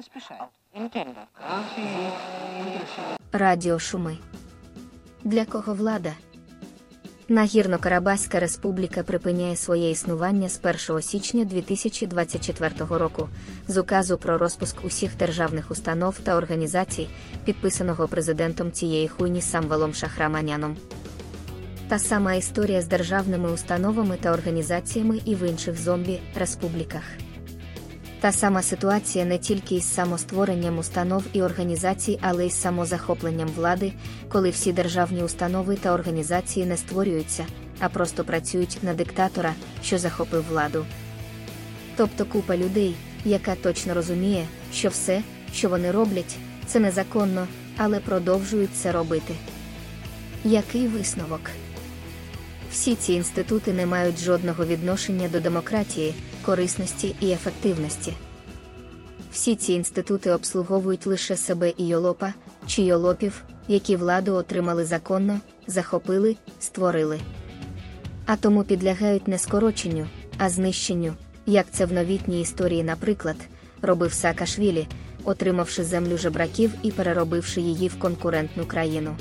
sí. Радіошуми. Для кого влада? Нагірно-Карабаська республіка припиняє своє існування з 1 січня 2024 року з указу про розпуск усіх державних установ та організацій, підписаного президентом цієї хуйні Самвелом Шахраманяном. Та сама історія з державними установами та організаціями і в інших зомбі-республіках. Та сама ситуація не тільки із самостворенням установ і організацій, але й з самозахопленням влади, коли всі державні установи та організації не створюються, а просто працюють на диктатора, що захопив владу. Тобто купа людей, яка точно розуміє, що все, що вони роблять, це незаконно, але продовжують це робити. Який висновок? Всі ці інститути не мають жодного відношення до демократії, корисності і ефективності. Всі ці інститути обслуговують лише себе і йолопа чи йолопів, які владу отримали законно, захопили, створили. А тому підлягають не скороченню, а знищенню, як це в новітній історії, наприклад, робив Саакашвілі, отримавши землю жебраків і переробивши її в конкурентну країну.